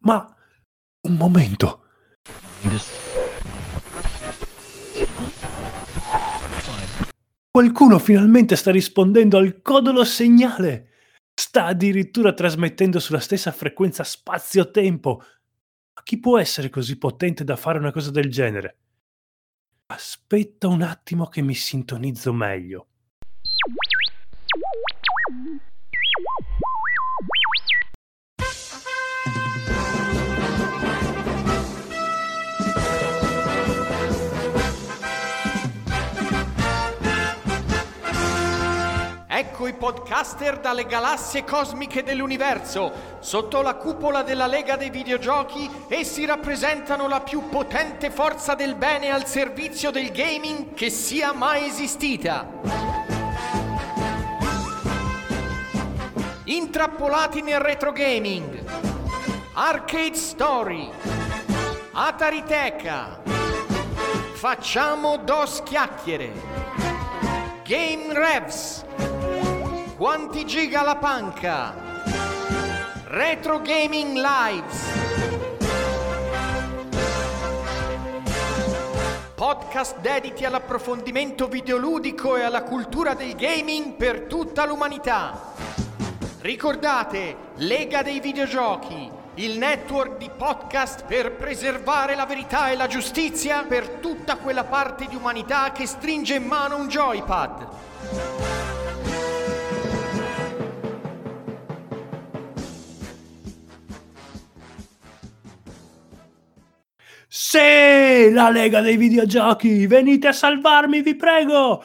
Ma un momento. Qualcuno finalmente sta rispondendo al codolo segnale. Sta addirittura trasmettendo sulla stessa frequenza spazio-tempo. Ma chi può essere così potente da fare una cosa del genere? Aspetta un attimo che mi sintonizzo meglio. Ecco i podcaster dalle galassie cosmiche dell'universo. Sotto la cupola della Lega dei Videogiochi, essi rappresentano la più potente forza del bene al servizio del gaming che sia mai esistita. Intrappolati nel retro gaming. Arcade Story. Atariteca. Facciamo dos chiacchiere. Game Revs. Quanti giga la panca? Retro Gaming Lives. Podcast dediti all'approfondimento videoludico e alla cultura del gaming per tutta l'umanità. Ricordate, Lega dei Videogiochi, il network di podcast per preservare la verità e la giustizia per tutta quella parte di umanità che stringe in mano un joypad. Sì, la Lega dei Videogiochi, venite a salvarmi, vi prego!